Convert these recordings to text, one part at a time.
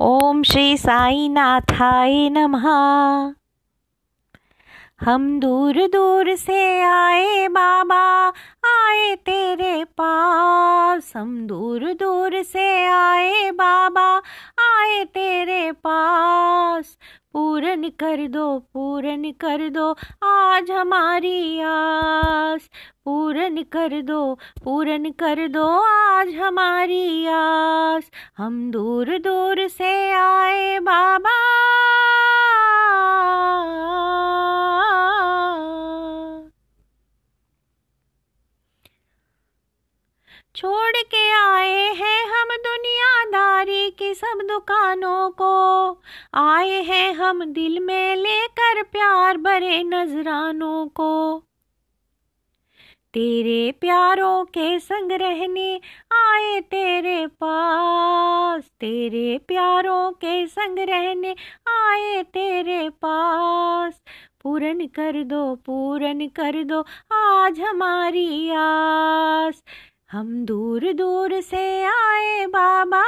ओम श्री साई नाथाय नमः। हम दूर दूर से आए बाबा, आए तेरे पास। हम दूर दूर से आए बाबा, आए तेरे पास। कर दो, पूरन कर दो आज हमारी आस। पूरन कर दो, पूरन कर दो आज हमारी आस। हम दूर दूर से आए बाबा। की सब दुकानों को। आए हैं हम दिल में लेकर प्यार भरे नजरानों को। तेरे प्यारों के संग रहने आए तेरे पास। तेरे प्यारों के संग रहने आए तेरे पास। पूरन कर दो, पूरन कर दो, आज हमारी आस। हम दूर दूर से आए बाबा।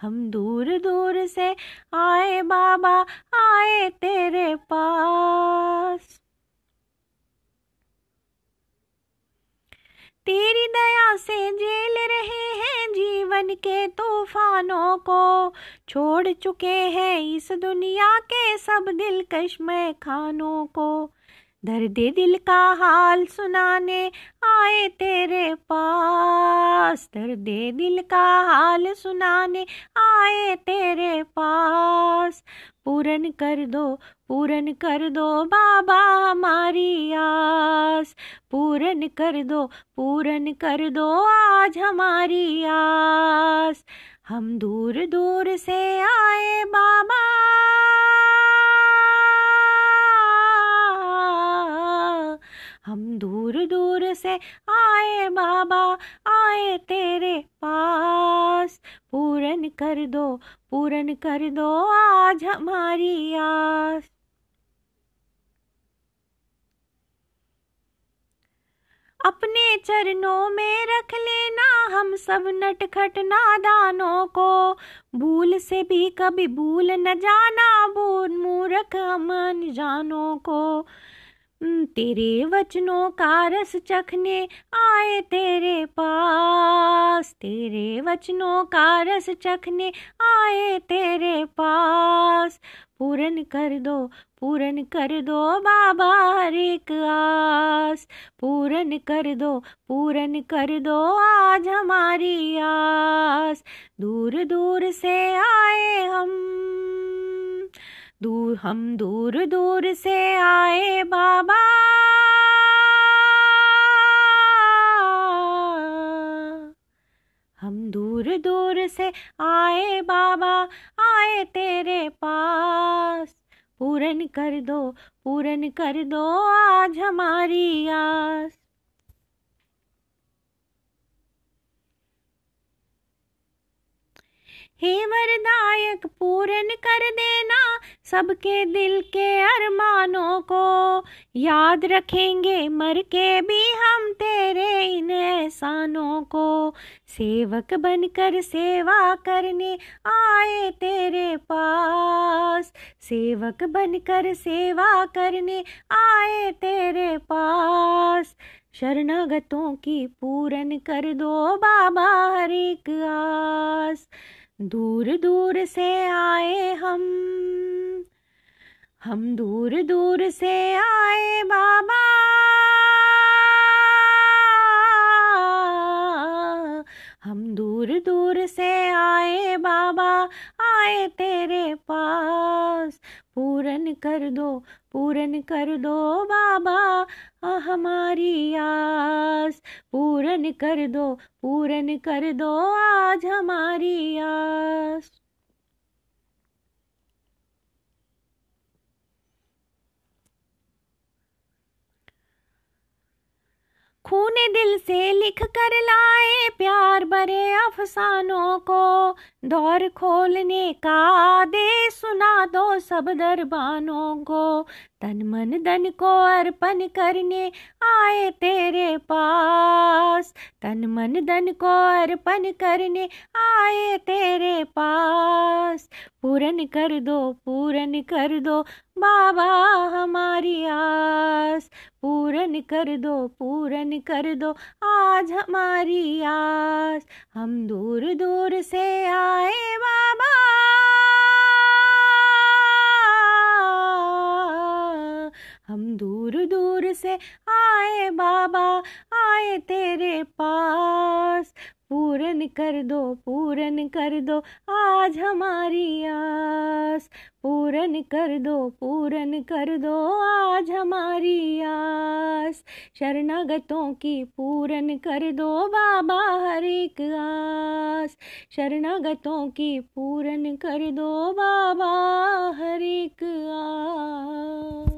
हम दूर तेरी दया से जेल रहे हैं जीवन के तूफानों को। छोड़ चुके हैं इस दुनिया के सब दिलकश में खानों को। दर्द दिल का हाल सुनाने आए तेरे पास। दर्द दिल का हाल सुनाने आए तेरे पास। पूरन कर दो, पूरन कर दो बाबा हमारी आस। पूरन कर दो, पूरन कर दो आज हमारी आस। हम दूर दूर से आए बाबा दूर दूर से आए बाबा, आए तेरे पास। पूरन कर दो, पूरन कर दो आज हमारी आस। अपने चरणों में रख लेना हम सब नटखट नादानों को। भूल से भी कभी भूल न जाना बोल मूर्ख अमन जानों को। तेरे वचनों का रस चखने आए तेरे पास। तेरे वचनों का रस चखने आए तेरे पास। पूरन कर दो, पूरन कर दो बाबा हर एक आस। पूरन कर दो, पूरन कर दो आज हमारी आस। दूर दूर से आए हम। दूर, हम दूर दूर से आए बाबा। हम दूर दूर से आए बाबा, आए तेरे पास। पूरन कर दो, पूरन कर दो आज हमारी आस। हे वरदायक पूर्ण कर देना सबके दिल के अरमानों को। याद रखेंगे मर के भी हम तेरे इन एहसानों को। सेवक बनकर सेवा करने आए तेरे पास। सेवक बनकर सेवा करने आए तेरे पास। शरणागतों की पूरन कर दो बाबा हर एक आस। दूर दूर से आए हम। हम दूर दूर से आए बाबा हम दूर दूर से आए बाबा, आए तेरे पास। पूरन कर दो, पूरन कर दो बाबा हमारी आस। पूरन कर दो, पूरन कर दो आज हमारी आस। खूने दिल से लिख कर लाए प्यार भरे अफसानों को। दौर खोलने का आदेश सुना दो सब दरबानों को। तन मन धन को अर्पण करने आए तेरे पास। तन मन धन को अर्पण करने आए तेरे पास। पूरन कर दो, पूरन कर दो बाबा हमारी आस। पूरन कर दो, पूरन कर दो। आज हमारी आस, हम दूर दूर से आए बाबा। हम दूर दूर से आए बाबा, आए तेरे पास। पूरन कर दो, पूरन कर दो, आज हमारी आस। पूरन कर दो, पूरन कर दो, आज हमारी आस। शरणागतों की पूरन कर दो, बाबा हर एक आस। शरणागतों की पूरन कर दो, बाबा हर एक आस।